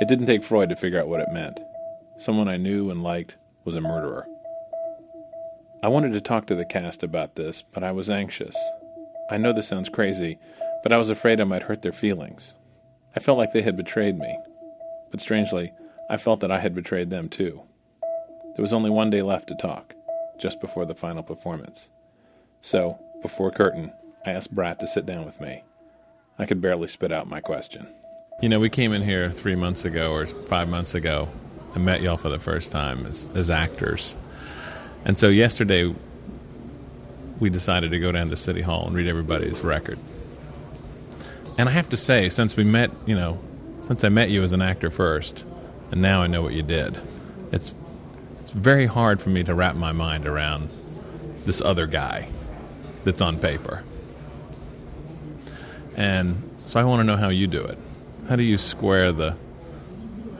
It didn't take Freud to figure out what it meant. Someone I knew and liked was a murderer. I wanted to talk to the cast about this, but I was anxious. I know this sounds crazy, but I was afraid I might hurt their feelings. I felt like they had betrayed me. But strangely, I felt that I had betrayed them too. There was only one day left to talk, just before the final performance. So, before curtain, I asked Brad to sit down with me. I could barely spit out my question.
You know, we came in here three months ago or five months ago and met y'all for the first time as, as actors. And so yesterday, we decided to go down to City Hall and read everybody's record. And I have to say, since we met, you know, since I met you as an actor first, and now I know what you did, it's it's very hard for me to wrap my mind around this other guy that's on paper. And so I want to know how you do it. How do you square the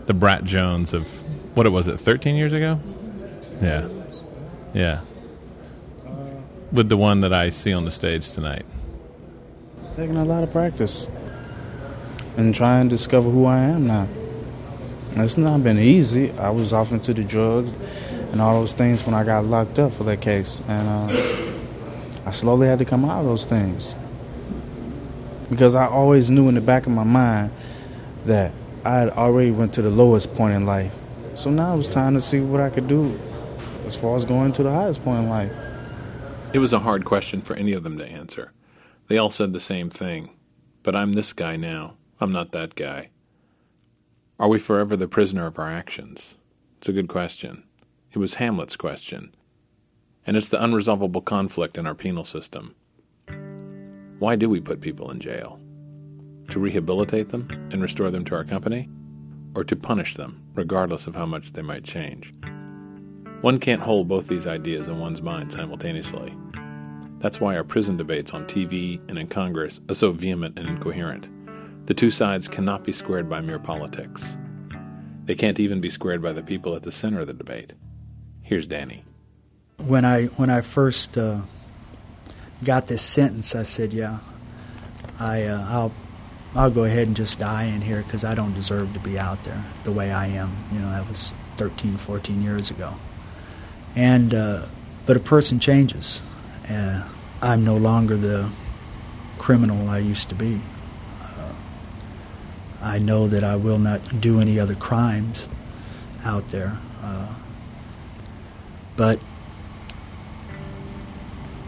the Brad Jones of
What it was it? Thirteen years ago? Yeah, yeah. With the one that I see on the stage tonight.
It's taking a lot of practice and trying to discover who I am now. It's not been easy. I was off into the drugs and all those things when I got locked up for that case, and uh, I slowly had to come out of those things because I always knew in the back of my mind that I had already went to the lowest point in life. So now it was time to see what I could do as far as going to the highest point in life.
It was a hard question for any of them to answer. They all said the same thing. But I'm this guy now. I'm not that guy. Are we forever the prisoner of our actions? It's a good question. It was Hamlet's question. And it's the unresolvable conflict in our penal system. Why do we put people in jail? To rehabilitate them and restore them to our company? Or to punish them, regardless of how much they might change? One can't hold both these ideas in one's mind simultaneously. That's why our prison debates on TV and in Congress are so vehement and incoherent. The two sides cannot be squared by mere politics. They can't even be squared by the people at the center of the debate. Here's Danny.
When I when I first uh, got this sentence, I said, "Yeah, I uh, I'll I'll go ahead and just die in here because I don't deserve to be out there the way I am." You know, that was 13, 14 years ago. And uh, but a person changes. Uh, I'm no longer the criminal I used to be. Uh, I know that I will not do any other crimes out there. Uh, but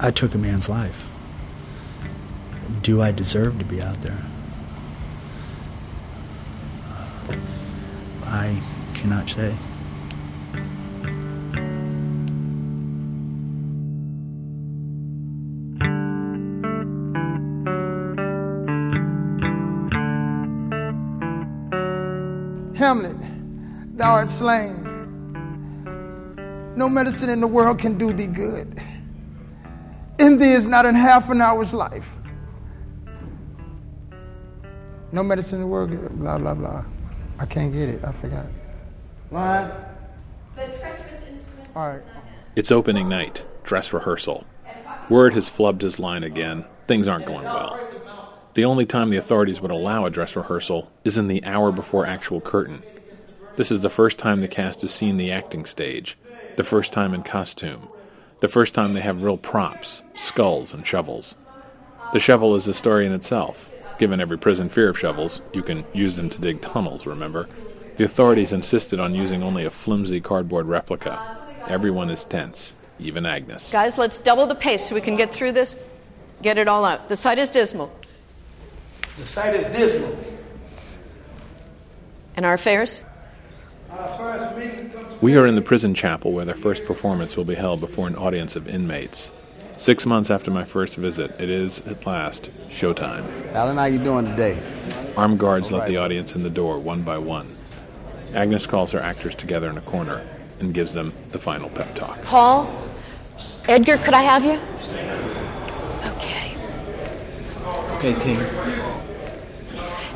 I took a man's life. Do I deserve to be out there? Uh, I cannot say.
Hamlet, thou art slain. No medicine in the world can do thee good. In thee is not in half an hour's life. No medicine in the world, blah, blah, blah. I can't get it. I forgot. Line.
The treacherous instrument.
All right.
It's opening night, dress rehearsal. Word has flubbed his line again. Things aren't going well. The only time the authorities would allow a dress rehearsal is in the hour before actual curtain. This is the first time the cast has seen the acting stage, the first time in costume, the first time they have real props, skulls, and shovels. The shovel is a story in itself. Given every prison fear of shovels, you can use them to dig tunnels, remember? The authorities insisted on using only a flimsy cardboard replica. Everyone is tense, even Agnes.
Guys, let's double the pace so we can get through this, get it all out. The sight is dismal.
The sight is dismal.
And our affairs?
Our first meeting comes
We are in the prison chapel where their first performance will be held before an audience of inmates. Six months after my first visit, it is, at last, showtime.
Alan, how you doing today?
Armed guards let the audience in the door one by one. Agnes calls her actors together in a corner and gives them the final pep talk.
Paul? Edgar, could I have you? Okay.
Okay, team.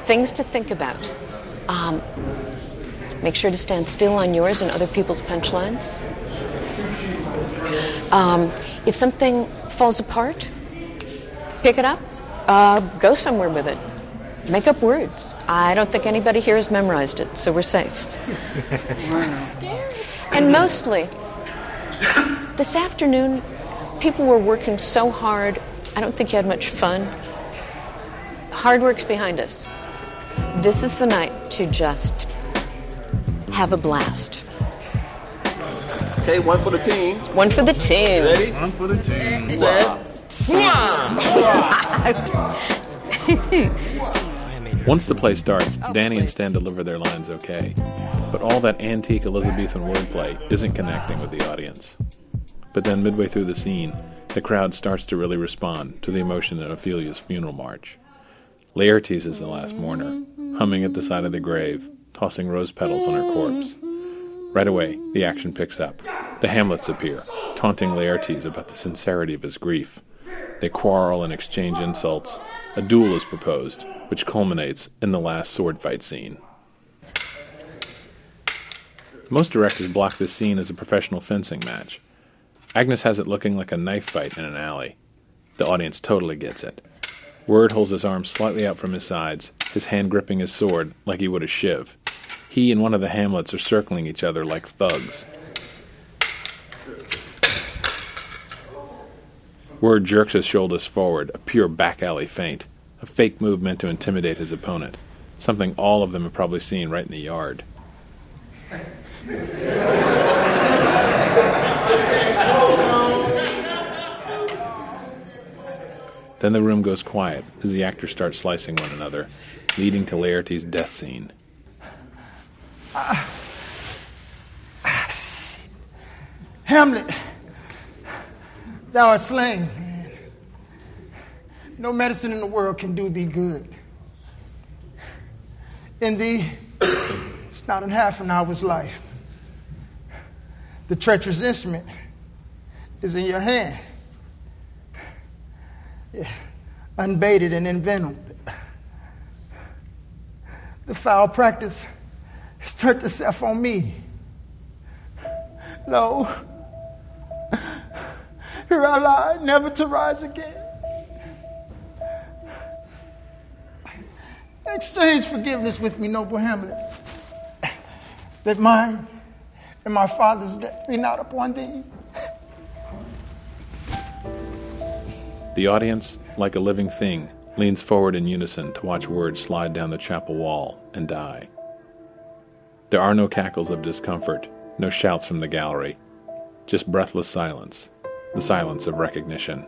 Things to think about. Um, make sure to stand still on yours and other people's punchlines. Um, if something falls apart, pick it up. Uh, go somewhere with it. Make up words. I don't think anybody here has memorized it, so we're safe. and mostly, this afternoon, people were working so hard, I don't think you had much fun. Hard work's behind us. This is the night to just have a blast.
Okay, one for the team.
One for the team.
Ready?
One for the team.
Set.
Once the play starts, oh, Danny and Stan deliver their lines okay, but all that antique Elizabethan wordplay isn't connecting with the audience. But then, midway through the scene, the crowd starts to really respond to the emotion in Ophelia's funeral march. Laertes is the last mourner, humming at the side of the grave, tossing rose petals on her corpse. Right away, the action picks up. The Hamlets appear, taunting Laertes about the sincerity of his grief. They quarrel and exchange insults. A duel is proposed, which culminates in the last sword fight scene. Most directors block this scene as a professional fencing match. Agnes has it looking like a knife fight in an alley. The audience totally gets it. Word holds his arms slightly out from his sides, his hand gripping his sword like he would a shiv. He and one of the Hamlets are circling each other like thugs. Word jerks his shoulders forward, a pure back alley feint, a fake move meant to intimidate his opponent, something all of them have probably seen right in the yard. Then the room goes quiet as the actors start slicing one another, leading to Laertes' death scene.
Hamlet, thou art slain. No medicine in the world can do thee good. In thee, it's not in half an hour's life. The treacherous instrument is in your hand. Yeah, unbated and envenomed. The foul practice has turned itself on me. Lo, here I lie, never to rise again. Exchange forgiveness with me, noble Hamlet, that mine and my father's death be not upon thee.
The audience, like a living thing, leans forward in unison to watch words slide down the chapel wall and die. There are no cackles of discomfort, no shouts from the gallery, just breathless silence, the silence of recognition.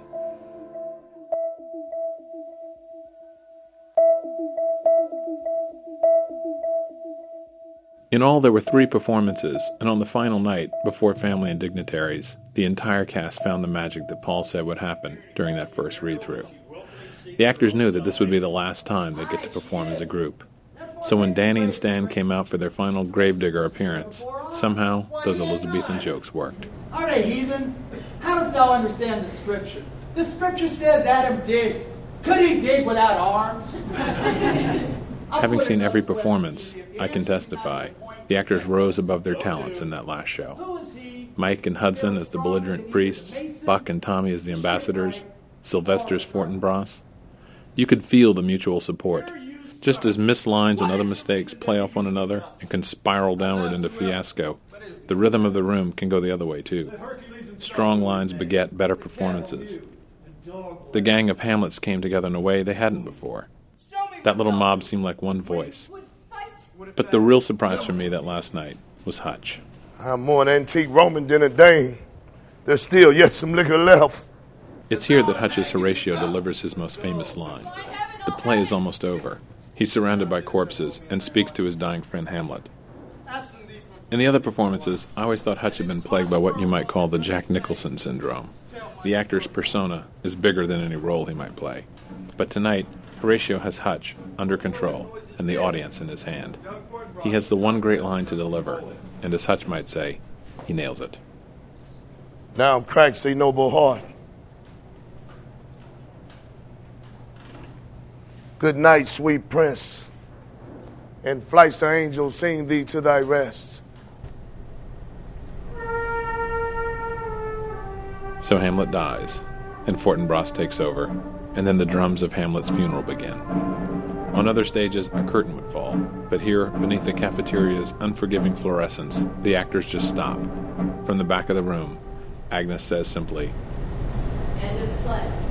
In all, there were three performances, and on the final night, before family and dignitaries, the entire cast found the magic that Paul said would happen during that first read through. The actors knew that this would be the last time they'd get to perform as a group. So when Danny and Stan came out for their final Gravedigger appearance, somehow those Elizabethan jokes worked.
Are they heathen? How does thou understand the scripture? The scripture says Adam digged. Could he dig without arms?
Having seen every performance, I can testify the actors rose above their talents in that last show. Mike and Hudson as the belligerent priests, Buck and Tommy as the ambassadors, Sylvester's Fortinbras. You could feel the mutual support. Just as mislines and other mistakes play off one another and can spiral downward into fiasco, the rhythm of the room can go the other way too. Strong lines beget better performances. The gang of Hamlets came together in a way they hadn't before. That little mob seemed like one voice. But the real surprise for me that last night was Hutch.
I'm more an antique Roman than a Dane. There's still yet some liquor left.
It's here that Hutch's Horatio delivers his most famous line. The play is almost over. He's surrounded by corpses and speaks to his dying friend Hamlet. In the other performances, I always thought Hutch had been plagued by what you might call the Jack Nicholson syndrome. The actor's persona is bigger than any role he might play. But tonight, Horatio has Hutch under control and the audience in his hand. He has the one great line to deliver, and as Hutch might say, he nails it.
Now I'm say noble heart. Good night, sweet prince, and flights of angels sing thee to thy rest.
So Hamlet dies, and Fortinbras takes over, and then the drums of Hamlet's funeral begin. On other stages, a curtain would fall, but here, beneath the cafeteria's unforgiving fluorescence, the actors just stop. From the back of the room, Agnes says simply,
End of play.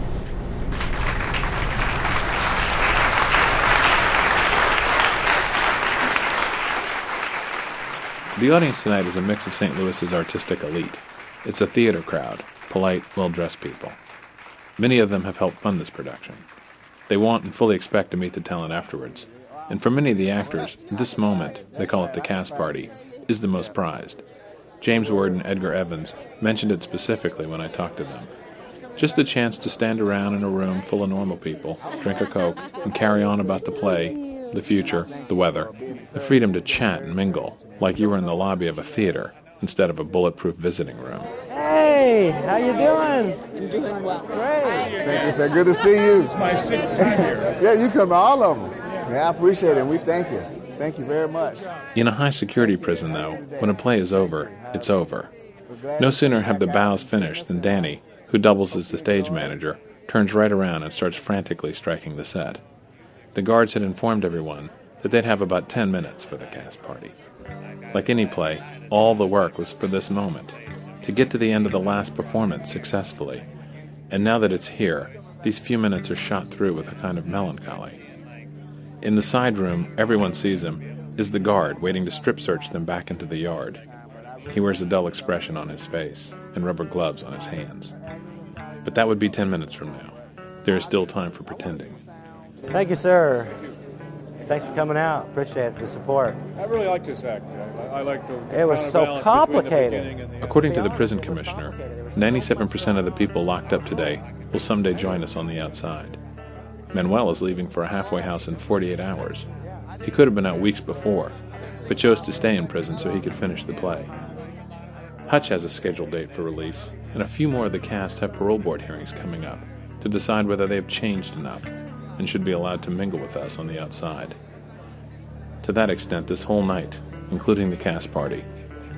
The audience tonight is a mix of St. Louis's artistic elite. It's a theater crowd, polite, well dressed people. Many of them have helped fund this production. They want and fully expect to meet the talent afterwards. And for many of the actors, this moment, they call it the cast party, is the most prized. James Ward and Edgar Evans mentioned it specifically when I talked to them. Just the chance to stand around in a room full of normal people, drink a Coke, and carry on about the play, the future, the weather. The freedom to chat and mingle, like you were in the lobby of a theater instead of a bulletproof visiting room.
Hey, how you doing?
I'm doing well.
Great.
Thank you, sir. Good to see you.
It's my sixth time here.
yeah, you come to all of them. Yeah, I appreciate it. and We thank you. Thank you very much.
In a high security prison, though, when a play is over, it's over. No sooner have the bows finished than Danny, who doubles as the stage manager, turns right around and starts frantically striking the set. The guards had informed everyone that they'd have about 10 minutes for the cast party. Like any play, all the work was for this moment to get to the end of the last performance successfully. And now that it's here, these few minutes are shot through with a kind of melancholy. In the side room, everyone sees him, is the guard waiting to strip search them back into the yard. He wears a dull expression on his face and rubber gloves on his hands. But that would be ten minutes from now. There is still time for pretending.
Thank you, sir. Thanks for coming out. Appreciate the support.
I really like this act. I, I like the.
It was so complicated.
According to the prison commissioner, 97% of the people locked up today will someday join us on the outside. Manuel is leaving for a halfway house in 48 hours. He could have been out weeks before, but chose to stay in prison so he could finish the play. Hutch has a scheduled date for release, and a few more of the cast have parole board hearings coming up to decide whether they have changed enough and should be allowed to mingle with us on the outside. To that extent, this whole night, including the cast party,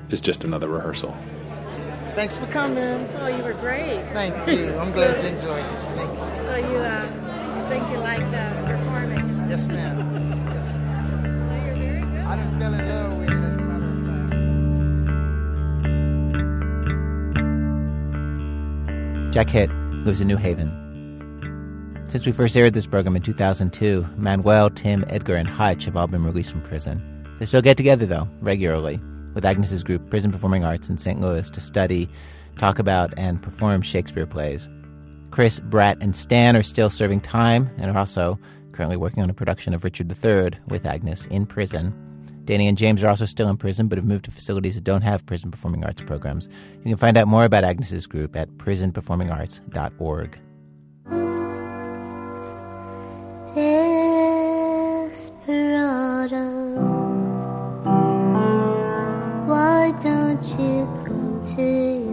is just another rehearsal.
Thanks for coming.
Oh, you were great.
Thank you. I'm glad you enjoyed it. Thank you.
So you uh, think you like uh, performing?
Yes, ma'am. Yes, ma'am.
Well, you're very good.
I done fell in love with it, as a matter of fact.
Jack Hitt lives in New Haven. Since we first aired this program in 2002, Manuel, Tim, Edgar, and Hutch have all been released from prison. They still get together, though, regularly, with Agnes's group, Prison Performing Arts in St. Louis, to study, talk about, and perform Shakespeare plays. Chris, Brett, and Stan are still serving time and are also currently working on a production of Richard III with Agnes in prison. Danny and James are also still in prison, but have moved to facilities that don't have prison performing arts programs. You can find out more about Agnes's group at prisonperformingarts.org.
Desperado, why don't you come to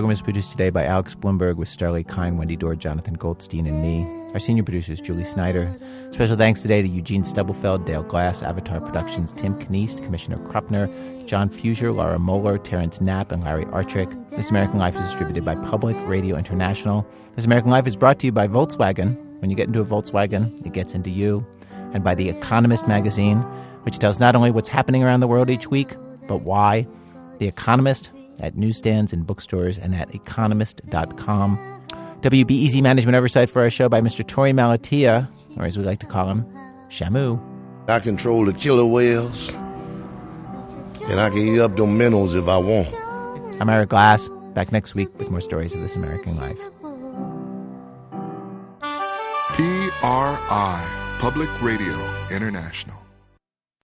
program is produced today by Alex Blumberg with Starlee Kine, Wendy Dorr, Jonathan Goldstein, and me. Our senior producer is Julie Snyder. Special thanks today to Eugene Stubblefield, Dale Glass, Avatar Productions, Tim Kniest, Commissioner Kruppner, John Fuser, Laura Moeller, Terrence Knapp, and Larry Artrick. This American Life is distributed by Public Radio International. This American Life is brought to you by Volkswagen. When you get into a Volkswagen, it gets into you. And by The Economist magazine, which tells not only what's happening around the world each week, but why. The Economist at newsstands and bookstores and at economist.com. WBEZ management oversight for our show by Mr. Torey Malatia, or as we like to call him, Shamu.
I control the killer whales, and I can eat up them minnows if I want.
I'm Ira Glass, back next week with more stories of this American life.
PRI, Public Radio International.